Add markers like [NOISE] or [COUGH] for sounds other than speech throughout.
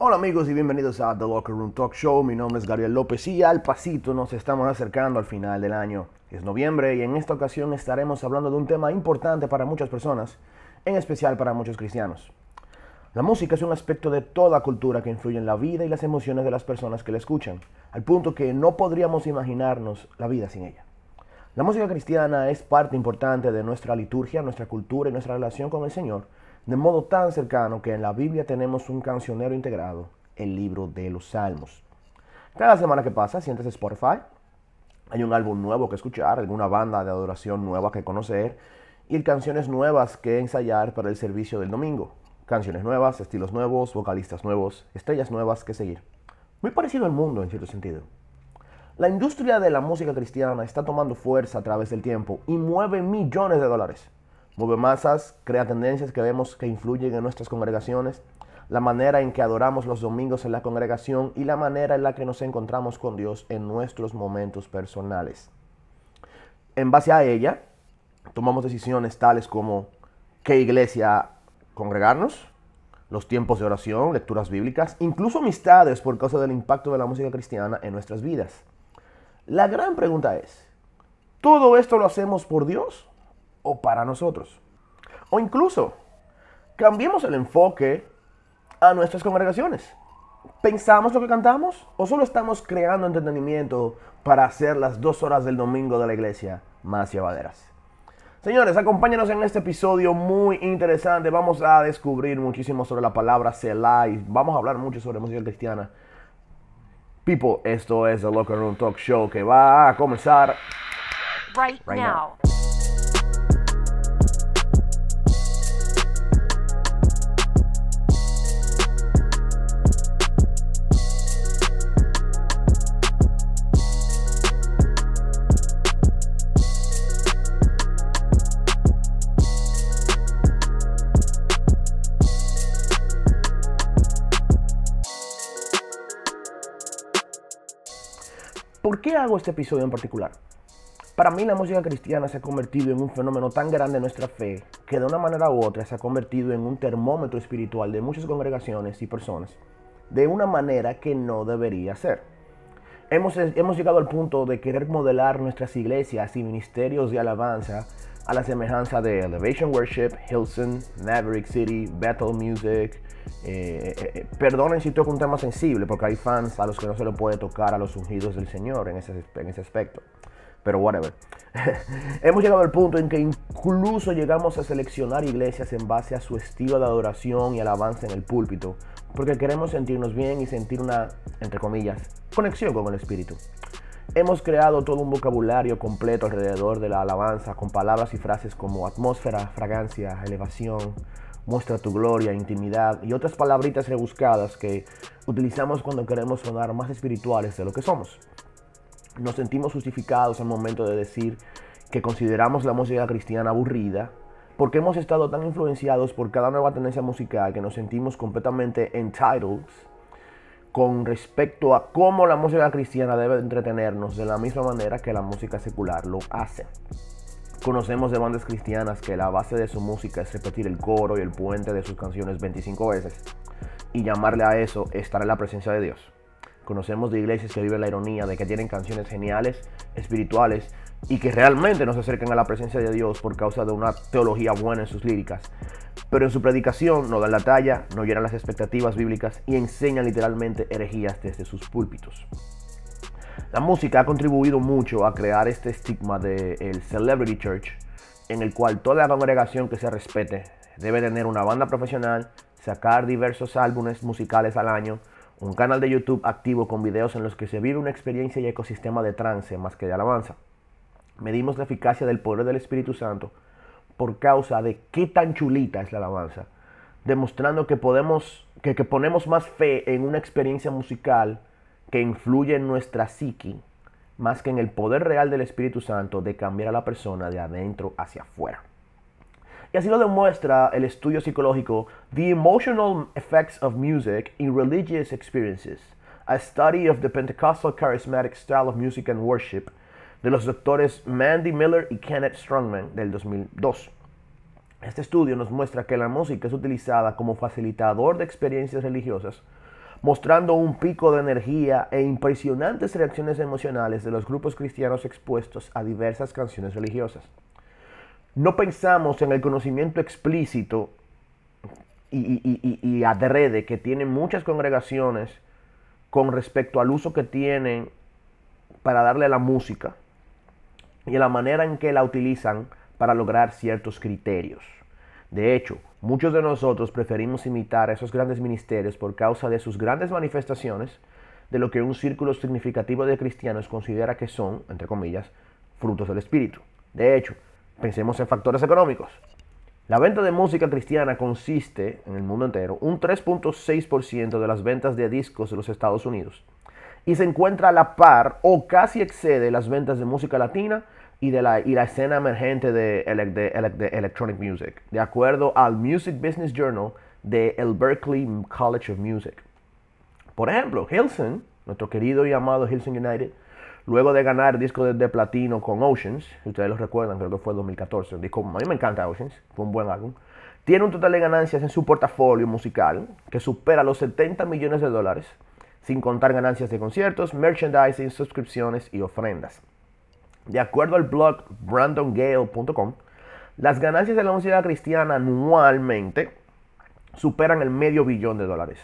Hola amigos y bienvenidos a The Locker Room Talk Show. Mi nombre es Gabriel López y al pasito nos estamos acercando al final del año. Es noviembre y en esta ocasión estaremos hablando de un tema importante para muchas personas, en especial para muchos cristianos. La música es un aspecto de toda cultura que influye en la vida y las emociones de las personas que la escuchan, al punto que no podríamos imaginarnos la vida sin ella. La música cristiana es parte importante de nuestra liturgia, nuestra cultura y nuestra relación con el Señor, de modo tan cercano que en la Biblia tenemos un cancionero integrado, el libro de los Salmos. Cada semana que pasa, sientes Spotify, hay un álbum nuevo que escuchar, alguna banda de adoración nueva que conocer y canciones nuevas que ensayar para el servicio del domingo. Canciones nuevas, estilos nuevos, vocalistas nuevos, estrellas nuevas que seguir. Muy parecido al mundo en cierto sentido. La industria de la música cristiana está tomando fuerza a través del tiempo y mueve millones de dólares. Mueve masas, crea tendencias que vemos que influyen en nuestras congregaciones, la manera en que adoramos los domingos en la congregación y la manera en la que nos encontramos con Dios en nuestros momentos personales. En base a ella, tomamos decisiones tales como qué iglesia congregarnos, los tiempos de oración, lecturas bíblicas, incluso amistades por causa del impacto de la música cristiana en nuestras vidas. La gran pregunta es, ¿todo esto lo hacemos por Dios o para nosotros. O incluso, cambiemos el enfoque a nuestras congregaciones. ¿Pensamos lo que cantamos o solo estamos creando entretenimiento para hacer las dos horas del domingo de la iglesia más llevaderas? Señores, acompáñenos en este episodio muy interesante. Vamos a descubrir muchísimo sobre la palabra Selah y vamos a hablar mucho sobre música cristiana. People, esto es el Locker Room Talk Show que va a comenzar right, now. ¿Por hago este episodio en particular? Para mí la música cristiana se ha convertido en un fenómeno tan grande en nuestra fe que de una manera u otra se ha convertido en un termómetro espiritual de muchas congregaciones y personas de una manera que no debería ser. Hemos, hemos llegado al punto de querer modelar nuestras iglesias y ministerios de alabanza a la semejanza de Elevation Worship, Hilson, Maverick City, Battle Music. Eh, eh, eh, perdonen si toco un tema sensible, porque hay fans a los que no se le puede tocar a los ungidos del Señor en ese, en ese aspecto. Pero whatever. [LAUGHS] Hemos llegado al punto en que incluso llegamos a seleccionar iglesias en base a su estilo de adoración y alabanza en el púlpito, porque queremos sentirnos bien y sentir una, entre comillas, conexión con el Espíritu. Hemos creado todo un vocabulario completo alrededor de la alabanza con palabras y frases como atmósfera, fragancia, elevación, muestra tu gloria, intimidad y otras palabritas rebuscadas que utilizamos cuando queremos sonar más espirituales de lo que somos. Nos sentimos justificados al momento de decir que consideramos la música cristiana aburrida porque hemos estado tan influenciados por cada nueva tendencia musical que nos sentimos completamente entitled con respecto a cómo la música cristiana debe entretenernos de la misma manera que la música secular lo hace. Conocemos de bandas cristianas que la base de su música es repetir el coro y el puente de sus canciones 25 veces y llamarle a eso estar en la presencia de Dios. Conocemos de iglesias que viven la ironía de que tienen canciones geniales, espirituales y que realmente nos acercan a la presencia de Dios por causa de una teología buena en sus líricas, pero en su predicación no dan la talla, no llenan las expectativas bíblicas y enseñan literalmente herejías desde sus púlpitos. La música ha contribuido mucho a crear este estigma del Celebrity Church, en el cual toda la congregación que se respete debe tener una banda profesional, sacar diversos álbumes musicales al año, un canal de YouTube activo con videos en los que se vive una experiencia y ecosistema de trance más que de alabanza. Medimos la eficacia del poder del Espíritu Santo por causa de qué tan chulita es la alabanza, demostrando que podemos, que, que ponemos más fe en una experiencia musical que influye en nuestra psiqui, más que en el poder real del Espíritu Santo de cambiar a la persona de adentro hacia afuera. Y así lo demuestra el estudio psicológico The Emotional Effects of Music in Religious Experiences, a study of the Pentecostal charismatic style of music and worship de los doctores Mandy Miller y Kenneth Strongman del 2002. Este estudio nos muestra que la música es utilizada como facilitador de experiencias religiosas mostrando un pico de energía e impresionantes reacciones emocionales de los grupos cristianos expuestos a diversas canciones religiosas. No pensamos en el conocimiento explícito y, adrede que tienen muchas congregaciones con respecto al uso que tienen para darle a la música y a la manera en que la utilizan para lograr ciertos criterios. De hecho, muchos de nosotros preferimos imitar a esos grandes ministerios por causa de sus grandes manifestaciones de lo que un círculo significativo de cristianos considera que son, entre comillas, frutos del Espíritu. De hecho, pensemos en factores económicos. La venta de música cristiana consiste, en el mundo entero, un 3.6% de las ventas de discos de los Estados Unidos y se encuentra a la par o casi excede las ventas de música latina y de la, y la escena emergente de, de de electronic music, de acuerdo al Music Business Journal de el Berklee College of Music. Por ejemplo, Hilson, nuestro querido y amado Hilson United, luego de ganar disco de, de platino con Oceans, si ustedes lo recuerdan, creo que fue 2014, un disco, a mí me encanta Oceans, fue un buen álbum, tiene un total de ganancias en su portafolio musical que supera los 70 millones de dólares, sin contar ganancias de conciertos, merchandising, suscripciones y ofrendas. De acuerdo al blog brandongale.com, las ganancias de la música cristiana anualmente superan el medio billón de dólares.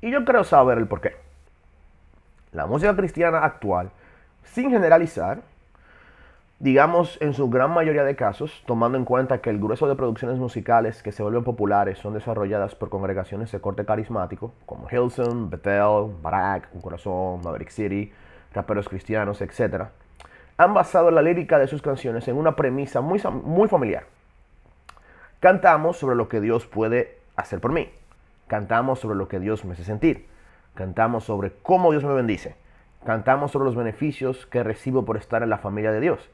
Y yo creo saber el porqué. La música cristiana actual, sin generalizar, digamos en su gran mayoría de casos, tomando en cuenta que el grueso de producciones musicales que se vuelven populares son desarrolladas por congregaciones de corte carismático, como Hillsong, Bethel, Barak, Un Corazón, Maverick City, raperos cristianos, etc., han basado la lírica de sus canciones en una premisa muy, muy familiar. Cantamos sobre lo que Dios puede hacer por mí. Cantamos sobre lo que Dios me hace sentir. Cantamos sobre cómo Dios me bendice. Cantamos sobre los beneficios que recibo por estar en la familia de Dios.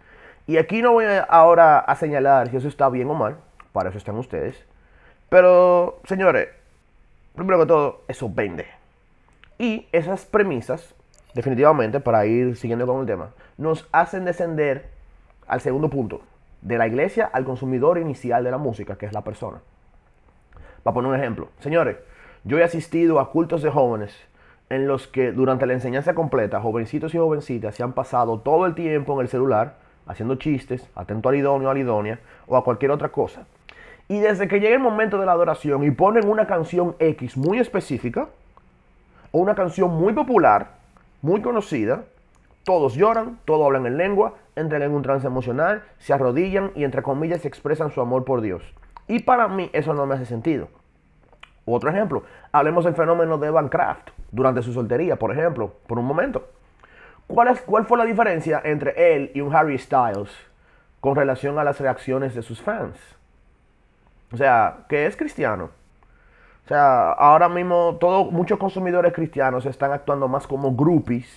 Y aquí no voy ahora a señalar si eso está bien o mal, para eso están ustedes. Pero, señores, primero que todo, eso vende. Y esas premisas, definitivamente, para ir siguiendo con el tema, nos hacen descender al segundo punto, de la iglesia al consumidor inicial de la música, que es la persona. Para poner un ejemplo, señores, yo he asistido a cultos de jóvenes en los que durante la enseñanza completa, jovencitos y jovencitas se han pasado todo el tiempo en el celular, haciendo chistes, atento al idóneo, a la idónea, o a cualquier otra cosa. Y desde que llega el momento de la adoración y ponen una canción X muy específica, o una canción muy popular, muy conocida, todos lloran, todos hablan en lengua, entran en un trance emocional, se arrodillan y entre comillas expresan su amor por Dios. Y para mí eso no me hace sentido. Otro ejemplo, hablemos del fenómeno de Evan Kraft durante su soltería, por ejemplo, por un momento. ¿Cuál, es, ¿Cuál fue la diferencia entre él y un Harry Styles con relación a las reacciones de sus fans? O sea, que es cristiano. O sea, ahora mismo muchos consumidores cristianos están actuando más como groupies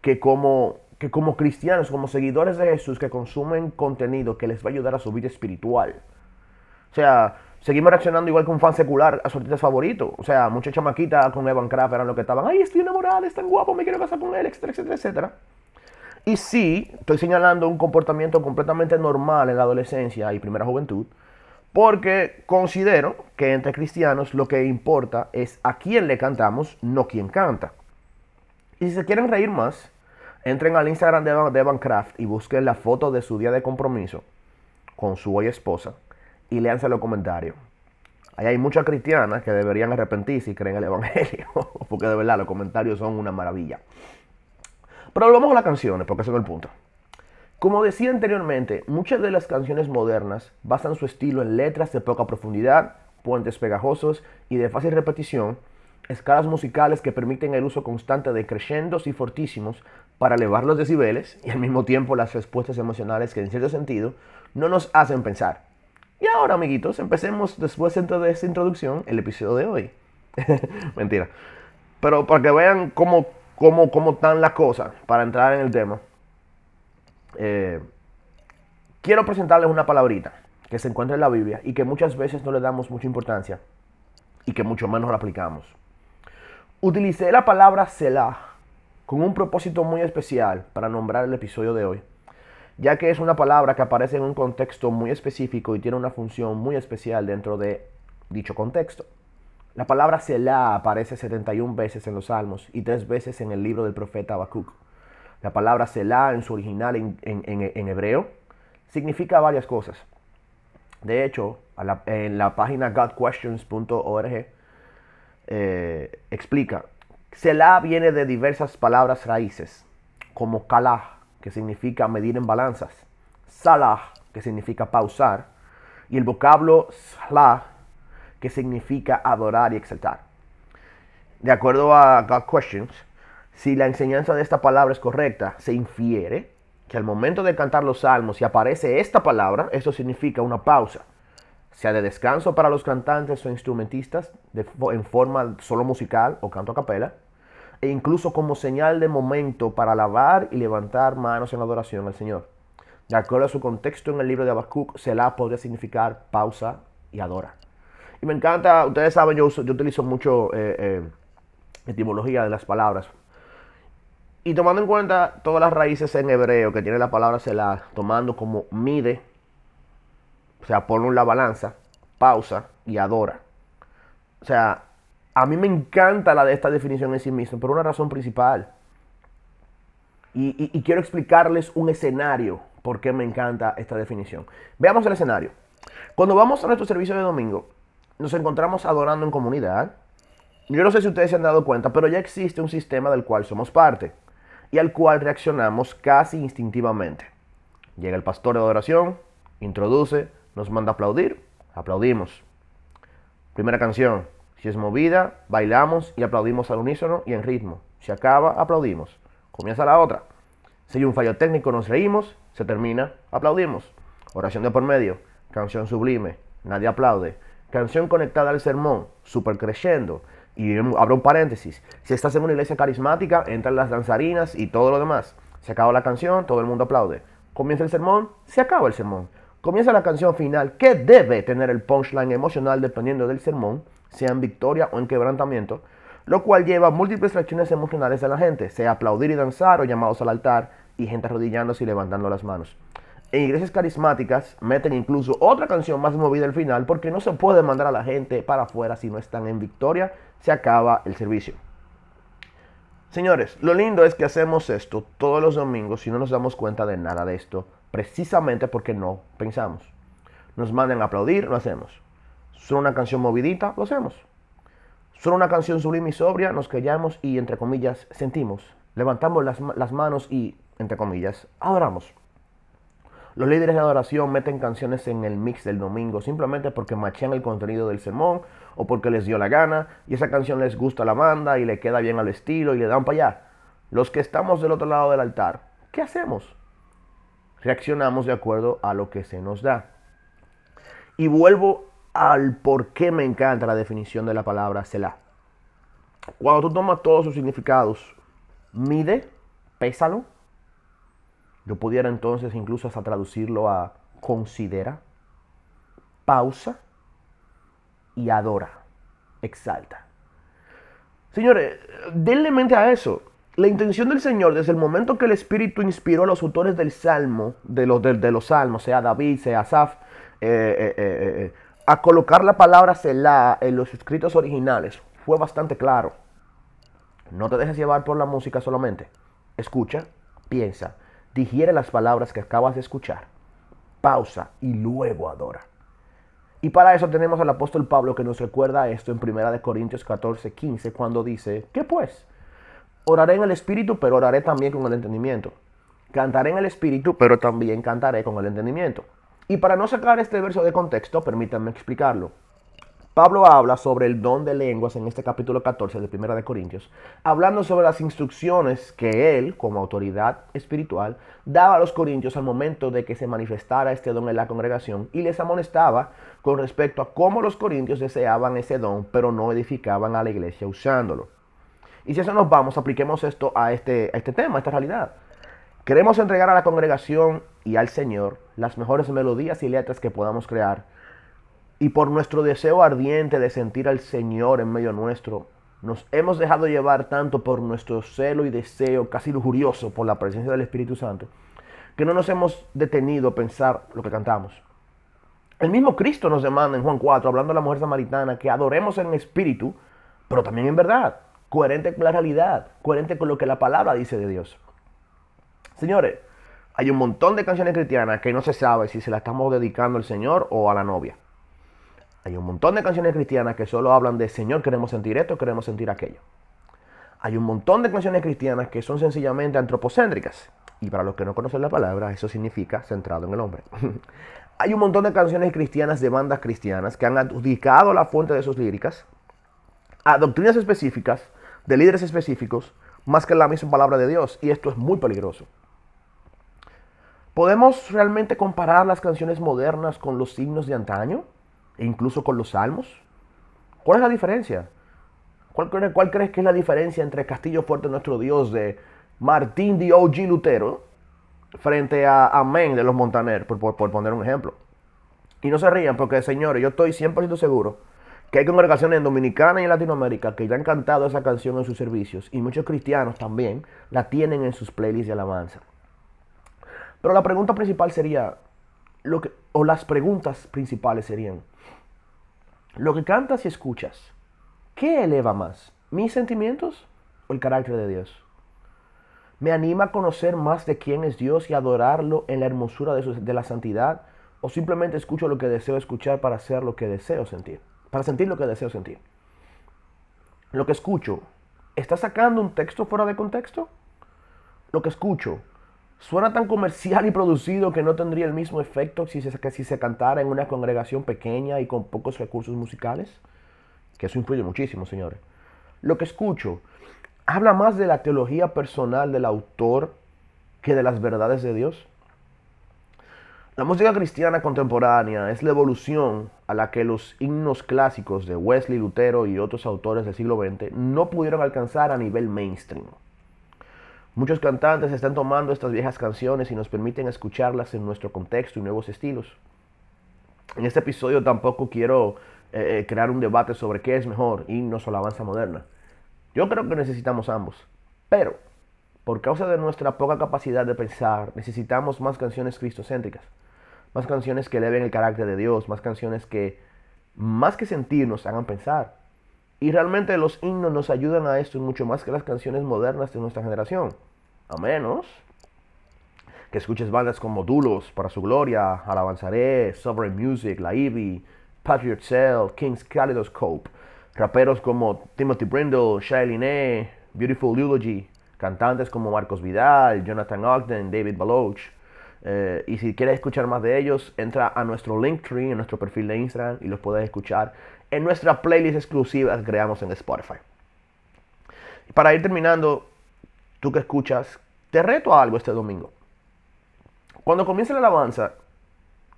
que como, que como cristianos, como seguidores de Jesús que consumen contenido que les va a ayudar a su vida espiritual. O sea, seguimos reaccionando igual que un fan secular a su artista favorito. O sea, muchas chamaquitas con Evan Kraft eran lo que estaban, ay, estoy enamorada, es tan guapo, me quiero casar con él, etcétera, etcétera, etcétera. Y sí, estoy señalando un comportamiento completamente normal en la adolescencia y primera juventud, porque considero que entre cristianos lo que importa es a quién le cantamos, no quién canta. Y si se quieren reír más, entren al Instagram de Evan, de y busquen la foto de su día de compromiso con su hoy esposa y léanse los comentarios. Ahí hay muchas cristianas que deberían arrepentirse y creen en el Evangelio, [LAUGHS] porque de verdad los comentarios son una maravilla. Pero volvamos a las canciones, porque es el punto. Como decía anteriormente, muchas de las canciones modernas basan su estilo en letras de poca profundidad, puentes pegajosos y de fácil repetición, escalas musicales que permiten el uso constante de crescendos y fortísimos para elevar los decibeles y al mismo tiempo las respuestas emocionales que en cierto sentido no nos hacen pensar. Y ahora, amiguitos, empecemos después de esta introducción el episodio de hoy. [LAUGHS] Mentira. Pero para que vean cómo, cómo, cómo están las cosas, para entrar en el tema, eh, quiero presentarles una palabrita que se encuentra en la Biblia y que muchas veces no le damos mucha importancia y que mucho menos la aplicamos. Utilicé la palabra Selah con un propósito muy especial para nombrar el episodio de hoy, ya que es una palabra que aparece en un contexto muy específico y tiene una función muy especial dentro de dicho contexto. La palabra Selah aparece 71 veces en los Salmos y tres veces en el libro del profeta Habacuc. La palabra Selah en su original en, hebreo significa varias cosas. De hecho, en la página godquestions.org eh, explica, Selah viene de diversas palabras raíces, como kalah, que significa medir en balanzas, salah, que significa pausar, y el vocablo salah, que significa adorar y exaltar. De acuerdo a God Questions, si la enseñanza de esta palabra es correcta, se infiere que al momento de cantar los salmos y aparece esta palabra, eso significa una pausa, sea de descanso para los cantantes o instrumentistas en forma solo musical o canto a capela, e incluso como señal de momento para alabar y levantar manos en adoración al Señor. De acuerdo a su contexto en el libro de Habacuc, Selah podría significar pausa y adora. Y me encanta, ustedes saben, yo, uso- yo utilizo mucho eh, eh, etimología de las palabras. Y tomando en cuenta todas las raíces en hebreo que tiene la palabra Selah, tomando como mide, o sea, pone la balanza, pausa y adora. O sea, a mí me encanta la de esta definición en sí misma, por una razón principal. Y, quiero explicarles un escenario por qué me encanta esta definición. Veamos el escenario. Cuando vamos a nuestro servicio de domingo, nos encontramos adorando en comunidad. Yo no sé si ustedes se han dado cuenta, pero ya existe un sistema del cual somos parte y al cual reaccionamos casi instintivamente. Llega el pastor de adoración, introduce, nos manda a aplaudir, aplaudimos. Primera canción, si es movida, bailamos y aplaudimos al unísono y en ritmo. Se acaba, aplaudimos. Comienza la otra. Si hay un fallo técnico, nos reímos, se termina, aplaudimos. Oración de por medio, canción sublime, nadie aplaude. Canción conectada al sermón, super creyendo. Y abro un paréntesis. Si estás en una iglesia carismática, entran las danzarinas y todo lo demás. Se acaba la canción, todo el mundo aplaude. Comienza el sermón, se acaba el sermón. Comienza la canción final, que debe tener el punchline emocional dependiendo del sermón, sea en victoria o en quebrantamiento, lo cual lleva múltiples reacciones emocionales de la gente, sea aplaudir y danzar o llamados al altar y gente arrodillándose y levantando las manos. En iglesias carismáticas meten incluso otra canción más movida al final porque no se puede mandar a la gente para afuera si no están en victoria, se acaba el servicio. Señores, lo lindo es que hacemos esto todos los domingos y no nos damos cuenta de nada de esto, precisamente porque no pensamos. Nos mandan aplaudir, lo hacemos. Suena una canción movidita, lo hacemos. Suena una canción sublime y sobria, nos callamos y, entre comillas, sentimos. Levantamos las, las manos y, entre comillas, adoramos. Los líderes de adoración meten canciones en el mix del domingo simplemente porque machean el contenido del sermón o porque les dio la gana y esa canción les gusta a la banda y le queda bien al estilo y le dan para allá. Los que estamos del otro lado del altar, ¿qué hacemos? Reaccionamos de acuerdo a lo que se nos da. Y vuelvo al por qué me encanta la definición de la palabra Selah. Cuando tú tomas todos sus significados, mide, pésalo, yo pudiera entonces incluso hasta traducirlo a considera, pausa y adora, exalta. Señores, denle mente a eso. La intención del Señor desde el momento que el Espíritu inspiró a los autores del Salmo, de los, de, de los Salmos, sea David, sea Asaf, eh, eh, eh, eh, a colocar la palabra Selah en los escritos originales, fue bastante claro. No te dejes llevar por la música solamente. Escucha, piensa, digiere las palabras que acabas de escuchar, pausa y luego adora. Y para eso tenemos al apóstol Pablo que nos recuerda esto en 1 Corintios 14, 15, cuando dice, ¿qué pues? Oraré en el espíritu, pero oraré también con el entendimiento. Cantaré en el espíritu, pero también cantaré con el entendimiento. Y para no sacar este verso de contexto, permítanme explicarlo. Pablo habla sobre el don de lenguas en este capítulo 14 de 1 de Corintios, hablando sobre las instrucciones que él, como autoridad espiritual, daba a los corintios al momento de que se manifestara este don en la congregación y les amonestaba con respecto a cómo los corintios deseaban ese don, pero no edificaban a la iglesia usándolo. Y si eso nos vamos, apliquemos esto a este, a este tema, a esta realidad. Queremos entregar a la congregación y al Señor las mejores melodías y letras que podamos crear. Y por nuestro deseo ardiente de sentir al Señor en medio nuestro, nos hemos dejado llevar tanto por nuestro celo y deseo casi lujurioso por la presencia del Espíritu Santo, que no nos hemos detenido a pensar lo que cantamos. El mismo Cristo nos demanda en Juan 4, hablando de la mujer samaritana, que adoremos en espíritu, pero también en verdad, coherente con la realidad, coherente con lo que la palabra dice de Dios. Señores, hay un montón de canciones cristianas que no se sabe si se las estamos dedicando al Señor o a la novia. Hay un montón de canciones cristianas que solo hablan de Señor, queremos sentir esto, queremos sentir aquello. Hay un montón de canciones cristianas que son sencillamente antropocéntricas. Y para los que no conocen la palabra, eso significa centrado en el hombre. [LAUGHS] Hay un montón de canciones cristianas de bandas cristianas que han adjudicado la fuente de sus líricas a doctrinas específicas, de líderes específicos, más que la misma palabra de Dios. Y esto es muy peligroso. ¿Podemos realmente comparar las canciones modernas con los signos de antaño? E incluso con los salmos. ¿Cuál es la diferencia? ¿Cuál, ¿Cuál, crees que es la diferencia entre Castillo Fuerte Nuestro Dios de Martín de O.G. Lutero frente a Amén de los Montaner, por, por, poner un ejemplo? Y no se rían porque, señores, yo estoy 100% seguro que hay congregaciones en Dominicana y en Latinoamérica que ya han cantado esa canción en sus servicios y muchos cristianos también la tienen en sus playlists de alabanza. Pero la pregunta principal sería, lo que, o las preguntas principales serían, lo que cantas y escuchas, ¿qué eleva más? ¿Mis sentimientos o el carácter de Dios? ¿Me anima a conocer más de quién es Dios y adorarlo en la hermosura de, de la santidad? ¿O simplemente escucho lo que deseo escuchar para hacer lo que deseo sentir? Para sentir lo que deseo sentir. Lo que escucho, ¿está sacando un texto fuera de contexto? Lo que escucho, Suena tan comercial y producido que no tendría el mismo efecto si se, cantara en una congregación pequeña y con pocos recursos musicales. Que eso influye muchísimo, señores. Lo que escucho habla más de la teología personal del autor que de las verdades de Dios. La música cristiana contemporánea es la evolución a la que los himnos clásicos de Wesley, Lutero y otros autores del siglo XX no pudieron alcanzar a nivel mainstream. Muchos cantantes están tomando estas viejas canciones y nos permiten escucharlas en nuestro contexto y nuevos estilos. En este episodio tampoco quiero eh, eh, crear un debate sobre qué es mejor, himnos o alabanza moderna. Yo creo que necesitamos ambos. Pero, por causa de nuestra poca capacidad de pensar, necesitamos más canciones cristocéntricas. Más canciones que eleven el carácter de Dios, más canciones que, más que sentir, nos hagan pensar. Y realmente los himnos nos ayudan a esto mucho más que las canciones modernas de nuestra generación. A menos que escuches bandas como Dulos, Para su Gloria, Alabanzaré, Sovereign Music, La Ivy, Patriot Cell, King's Kaleidoscope, raperos como Timothy Brindle, Shai Beautiful Eulogy, cantantes como Marcos Vidal, Jonathan Ogden, David Baloch. Eh, y si quieres escuchar más de ellos, entra a nuestro Linktree, en nuestro perfil de Instagram, y los puedes escuchar en nuestra playlist exclusiva que creamos en Spotify. Y para ir terminando, tú que escuchas, te reto a algo este domingo. Cuando comience la alabanza,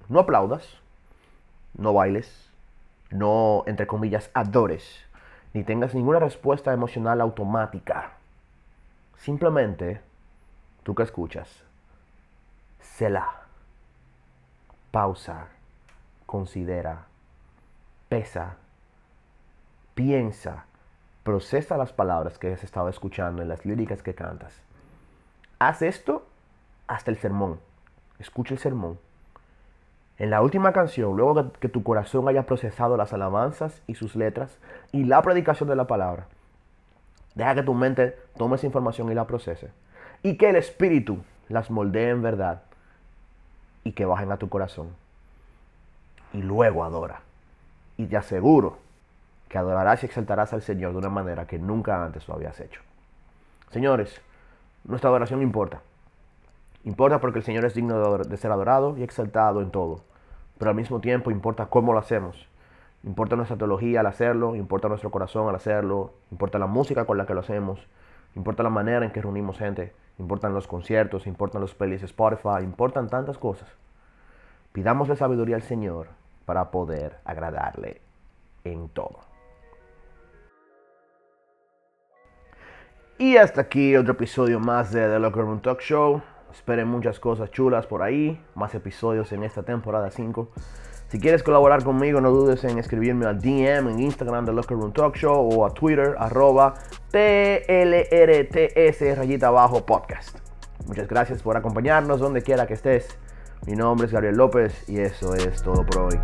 no aplaudas, no bailes, no, entre comillas, adores, ni tengas ninguna respuesta emocional automática. Simplemente, tú que escuchas, cela, pausa, considera, pesa, piensa, procesa las palabras que has estado escuchando en las líricas que cantas. Haz esto hasta el sermón. Escucha el sermón. En la última canción, luego que tu corazón haya procesado las alabanzas y sus letras y la predicación de la palabra, deja que tu mente tome esa información y la procese. Y que el Espíritu las moldee en verdad y que bajen a tu corazón. Y luego adora. Y te aseguro que adorarás y exaltarás al Señor de una manera que nunca antes lo habías hecho. Señores, nuestra adoración importa. Importa porque el Señor es digno de ser adorado y exaltado en todo. Pero al mismo tiempo importa cómo lo hacemos. Importa nuestra teología al hacerlo, importa nuestro corazón al hacerlo, importa la música con la que lo hacemos, importa la manera en que reunimos gente, importan los conciertos, importan los playlists Spotify, importan tantas cosas. Pidámosle sabiduría al Señor para poder agradarle en todo. Y hasta aquí otro episodio más de The Locker Room Talk Show. Esperen muchas cosas chulas por ahí, más episodios en esta temporada 5. Si quieres colaborar conmigo, no dudes en escribirme a DM en Instagram de Locker Room Talk Show o a Twitter, arroba TLRTS rayita abajo podcast. Muchas gracias por acompañarnos donde quiera que estés. Mi nombre es Gabriel López y eso es todo por hoy.